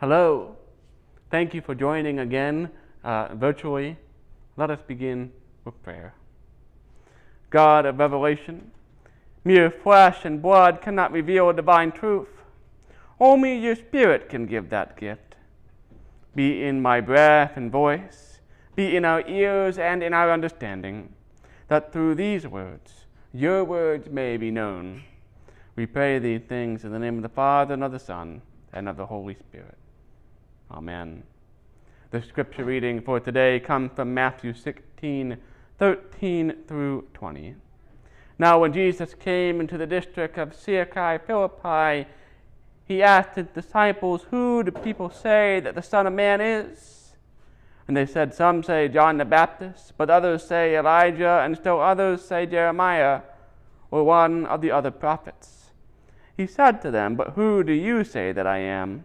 Hello. Thank you for joining again uh, virtually. Let us begin with prayer. God of revelation, mere flesh and blood cannot reveal a divine truth. Only your Spirit can give that gift. Be in my breath and voice, be in our ears and in our understanding, that through these words, your words may be known. We pray these things in the name of the Father, and of the Son, and of the Holy Spirit. Amen. The scripture reading for today comes from Matthew 16, 13 through 20. Now, when Jesus came into the district of Caesarea Philippi, he asked his disciples, Who do people say that the Son of Man is? And they said, Some say John the Baptist, but others say Elijah, and still others say Jeremiah, or one of the other prophets. He said to them, But who do you say that I am?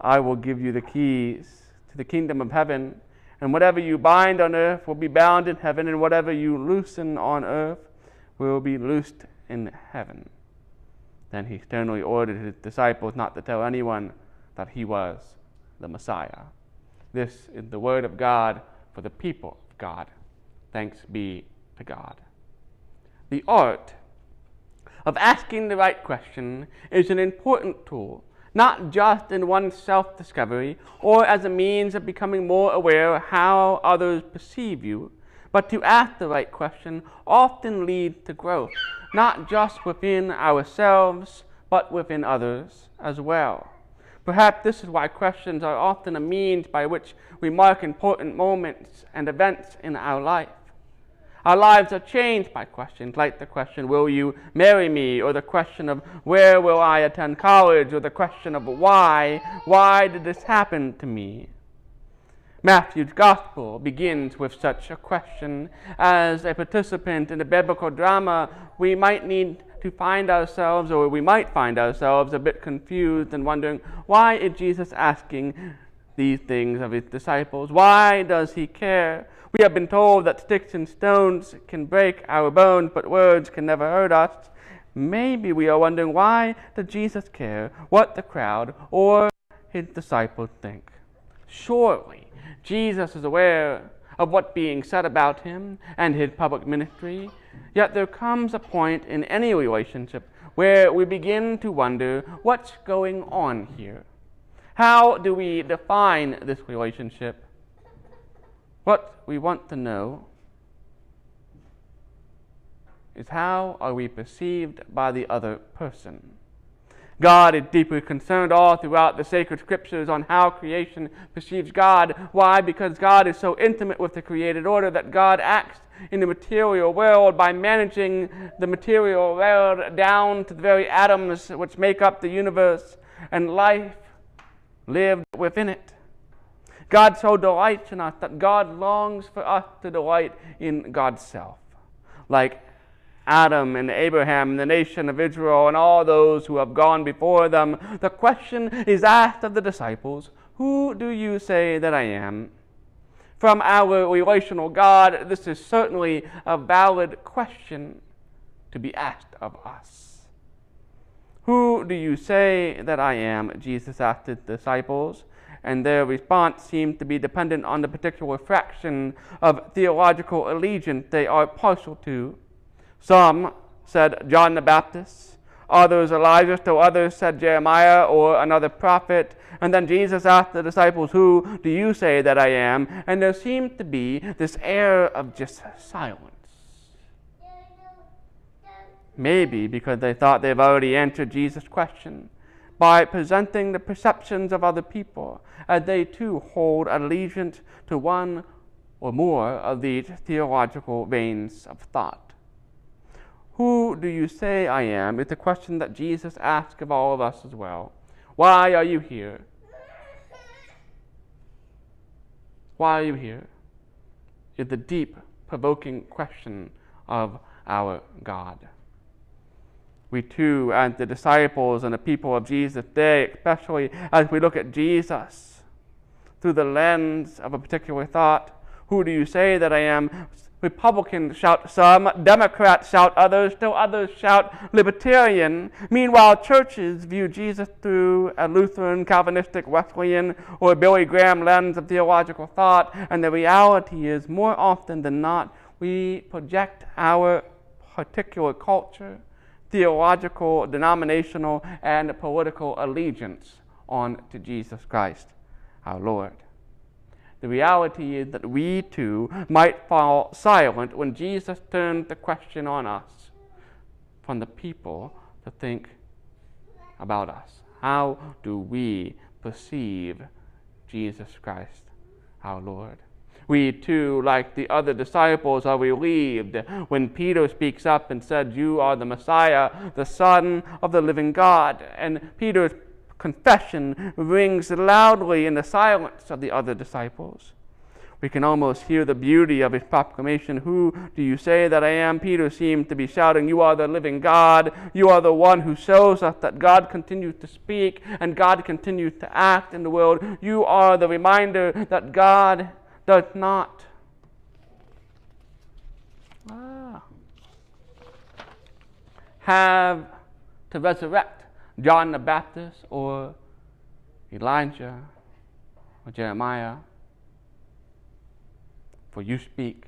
I will give you the keys to the kingdom of heaven, and whatever you bind on earth will be bound in heaven, and whatever you loosen on earth will be loosed in heaven. Then he sternly ordered his disciples not to tell anyone that he was the Messiah. This is the word of God for the people of God. Thanks be to God. The art of asking the right question is an important tool not just in one's self discovery or as a means of becoming more aware of how others perceive you, but to ask the right question often leads to growth, not just within ourselves, but within others as well. Perhaps this is why questions are often a means by which we mark important moments and events in our life. Our lives are changed by questions like the question, Will you marry me? or the question of, Where will I attend college? or the question of, Why? Why did this happen to me? Matthew's Gospel begins with such a question. As a participant in a biblical drama, we might need to find ourselves, or we might find ourselves, a bit confused and wondering, Why is Jesus asking these things of his disciples? Why does he care? We have been told that sticks and stones can break our bones, but words can never hurt us. Maybe we are wondering why does Jesus care what the crowd or his disciples think? Surely Jesus is aware of what being said about him and his public ministry. Yet there comes a point in any relationship where we begin to wonder what's going on here. How do we define this relationship? What we want to know is how are we perceived by the other person? God is deeply concerned all throughout the sacred scriptures on how creation perceives God. Why? Because God is so intimate with the created order that God acts in the material world by managing the material world down to the very atoms which make up the universe and life lived within it. God so delights in us that God longs for us to delight in God's self. Like Adam and Abraham, and the nation of Israel, and all those who have gone before them, the question is asked of the disciples Who do you say that I am? From our relational God, this is certainly a valid question to be asked of us. Who do you say that I am? Jesus asked his disciples and their response seemed to be dependent on the particular fraction of theological allegiance they are partial to. Some said John the Baptist, others Elijah, still others said Jeremiah or another prophet. And then Jesus asked the disciples, Who do you say that I am? And there seemed to be this air of just silence. Maybe because they thought they've already answered Jesus' question by presenting the perceptions of other people, as they too hold allegiance to one or more of these theological veins of thought. Who do you say I am? is the question that Jesus asks of all of us as well. Why are you here? Why are you here? Is the deep, provoking question of our God. We too, as the disciples and the people of Jesus' day, especially as we look at Jesus through the lens of a particular thought, who do you say that I am? Republicans shout some, Democrats shout others, still others shout libertarian. Meanwhile, churches view Jesus through a Lutheran, Calvinistic, Wesleyan, or Billy Graham lens of theological thought, and the reality is, more often than not, we project our particular culture, theological, denominational, and political allegiance on to Jesus Christ, our Lord. The reality is that we too might fall silent when Jesus turned the question on us from the people to think about us. How do we perceive Jesus Christ, our Lord? We too, like the other disciples, are relieved when Peter speaks up and said, You are the Messiah, the Son of the living God. And Peter's confession rings loudly in the silence of the other disciples. We can almost hear the beauty of his proclamation. Who do you say that I am? Peter seemed to be shouting, You are the living God. You are the one who shows us that God continues to speak and God continues to act in the world. You are the reminder that God does not. Ah, have to resurrect John the Baptist or Elijah or Jeremiah. For you speak,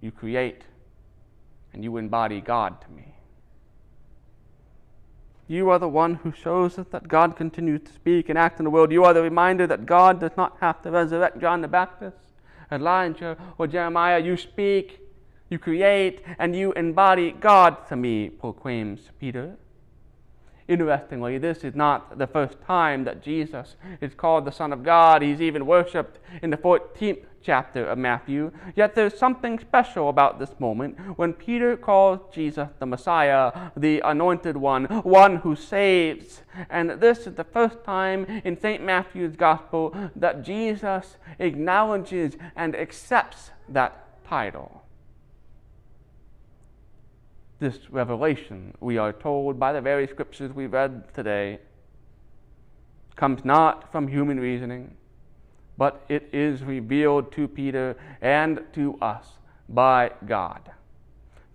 you create, and you embody God to me. You are the one who shows us that God continues to speak and act in the world. You are the reminder that God does not have to resurrect John the Baptist, Elijah, or Jeremiah. You speak, you create, and you embody God to me, proclaims Peter. Interestingly, this is not the first time that Jesus is called the Son of God. He's even worshiped in the 14th chapter of Matthew. Yet there's something special about this moment when Peter calls Jesus the Messiah, the anointed one, one who saves. And this is the first time in St. Matthew's Gospel that Jesus acknowledges and accepts that title this revelation, we are told by the very scriptures we read today, comes not from human reasoning, but it is revealed to Peter and to us by God.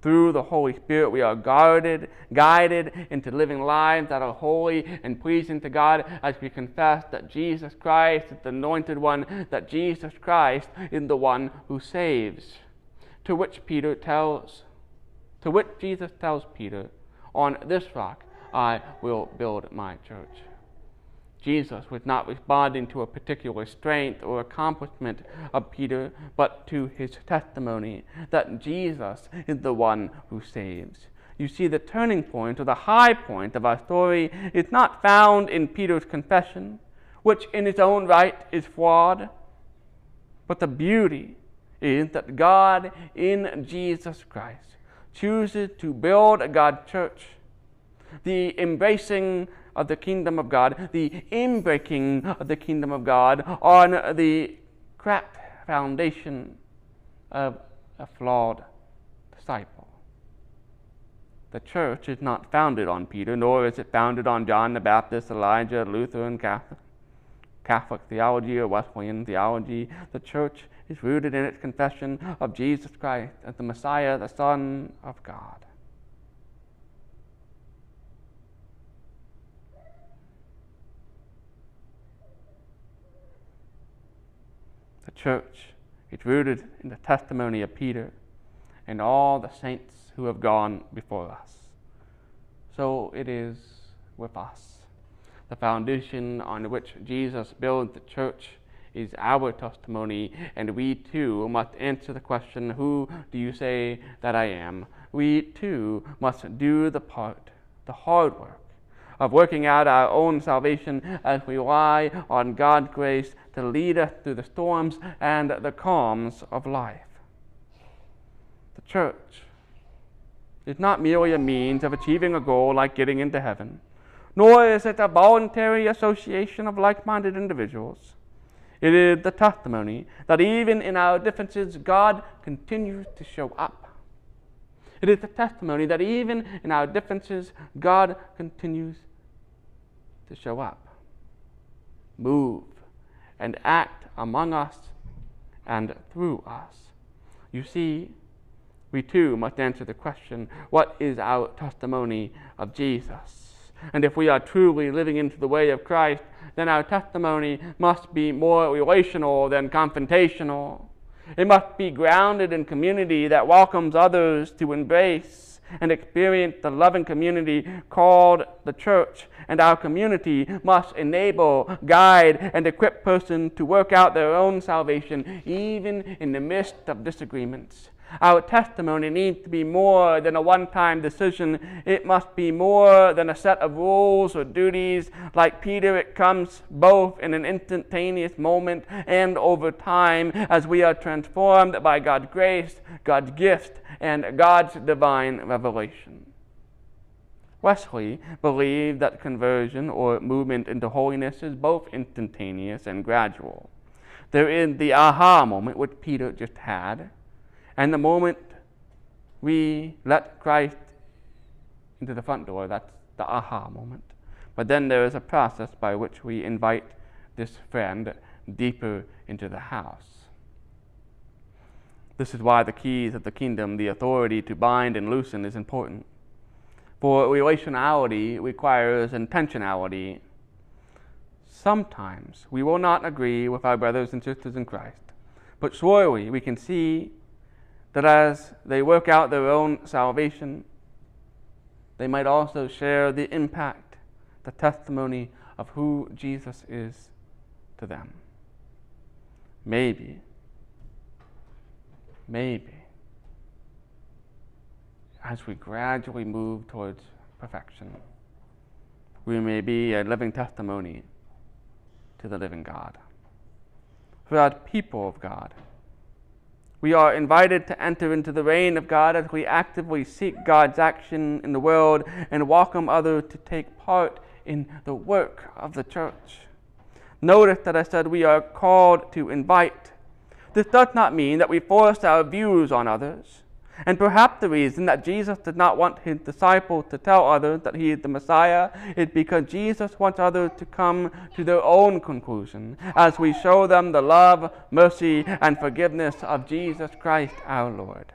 Through the Holy Spirit, we are guarded, guided into living lives that are holy and pleasing to God as we confess that Jesus Christ is the anointed one, that Jesus Christ is the one who saves. To which Peter tells to which Jesus tells Peter, On this rock I will build my church. Jesus was not responding to a particular strength or accomplishment of Peter, but to his testimony that Jesus is the one who saves. You see, the turning point or the high point of our story is not found in Peter's confession, which in its own right is flawed, but the beauty is that God in Jesus Christ chooses to build a God church, the embracing of the kingdom of God, the inbreaking of the kingdom of God on the cracked foundation of a flawed disciple. The church is not founded on Peter, nor is it founded on John the Baptist, Elijah, Lutheran, Catholic, Catholic theology, or Wesleyan theology. The church is rooted in its confession of Jesus Christ as the Messiah, the Son of God. The church is rooted in the testimony of Peter and all the saints who have gone before us. So it is with us. The foundation on which Jesus built the church is our testimony, and we too must answer the question, Who do you say that I am? We too must do the part, the hard work of working out our own salvation as we rely on God's grace to lead us through the storms and the calms of life. The church is not merely a means of achieving a goal like getting into heaven, nor is it a voluntary association of like minded individuals. It is the testimony that even in our differences, God continues to show up. It is the testimony that even in our differences, God continues to show up, move, and act among us and through us. You see, we too must answer the question what is our testimony of Jesus? And if we are truly living into the way of Christ, then our testimony must be more relational than confrontational. It must be grounded in community that welcomes others to embrace and experience the loving community called the church. And our community must enable, guide, and equip persons to work out their own salvation, even in the midst of disagreements. Our testimony needs to be more than a one time decision. It must be more than a set of rules or duties. Like Peter, it comes both in an instantaneous moment and over time as we are transformed by God's grace, God's gift, and God's divine revelation. Wesley believed that conversion or movement into holiness is both instantaneous and gradual. There is the aha moment, which Peter just had and the moment we let Christ into the front door, that's the aha moment. But then there is a process by which we invite this friend deeper into the house. This is why the keys of the kingdom, the authority to bind and loosen, is important. For relationality requires intentionality. Sometimes we will not agree with our brothers and sisters in Christ, but surely we can see that as they work out their own salvation, they might also share the impact, the testimony of who Jesus is to them. Maybe, maybe, as we gradually move towards perfection, we may be a living testimony to the living God. For our people of God, we are invited to enter into the reign of God as we actively seek God's action in the world and welcome others to take part in the work of the church. Notice that I said we are called to invite. This does not mean that we force our views on others. And perhaps the reason that Jesus did not want his disciples to tell others that he is the Messiah is because Jesus wants others to come to their own conclusion as we show them the love, mercy, and forgiveness of Jesus Christ our Lord.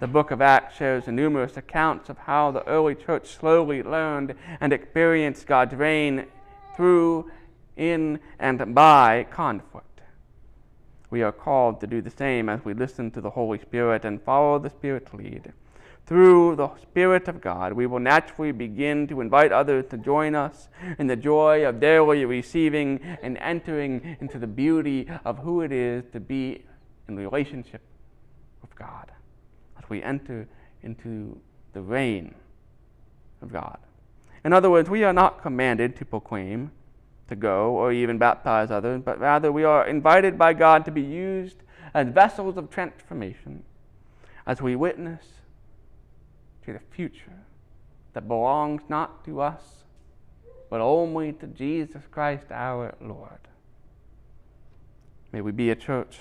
The book of Acts shares numerous accounts of how the early church slowly learned and experienced God's reign through, in, and by conflict we are called to do the same as we listen to the Holy Spirit and follow the Spirit's lead. Through the Spirit of God, we will naturally begin to invite others to join us in the joy of daily receiving and entering into the beauty of who it is to be in relationship with God. As we enter into the reign of God. In other words, we are not commanded to proclaim to go or even baptize others, but rather we are invited by God to be used as vessels of transformation as we witness to the future that belongs not to us, but only to Jesus Christ our Lord. May we be a church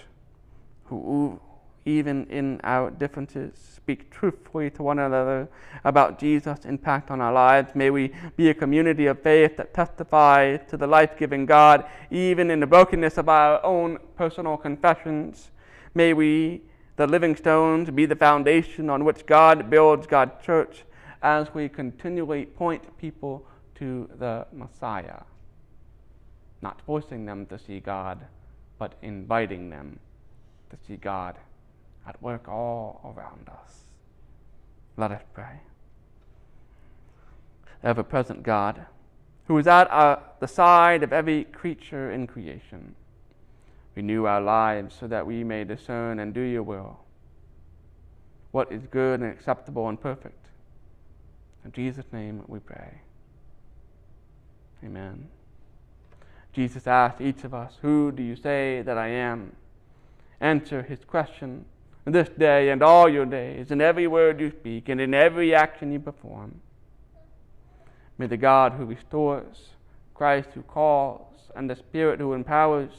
who even in our differences, speak truthfully to one another about Jesus' impact on our lives. May we be a community of faith that testifies to the life giving God, even in the brokenness of our own personal confessions. May we, the living stones, be the foundation on which God builds God's church as we continually point people to the Messiah, not forcing them to see God, but inviting them to see God at work all around us. Let us pray. Ever present God, who is at our, the side of every creature in creation, renew our lives so that we may discern and do your will. What is good and acceptable and perfect. In Jesus' name we pray. Amen. Jesus asked each of us, Who do you say that I am? Answer his question this day and all your days, in every word you speak, and in every action you perform. May the God who restores, Christ who calls, and the Spirit who empowers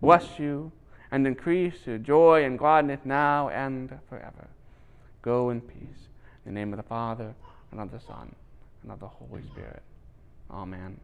bless you and increase your joy and gladness now and forever. Go in peace. In the name of the Father, and of the Son, and of the Holy Spirit. Amen.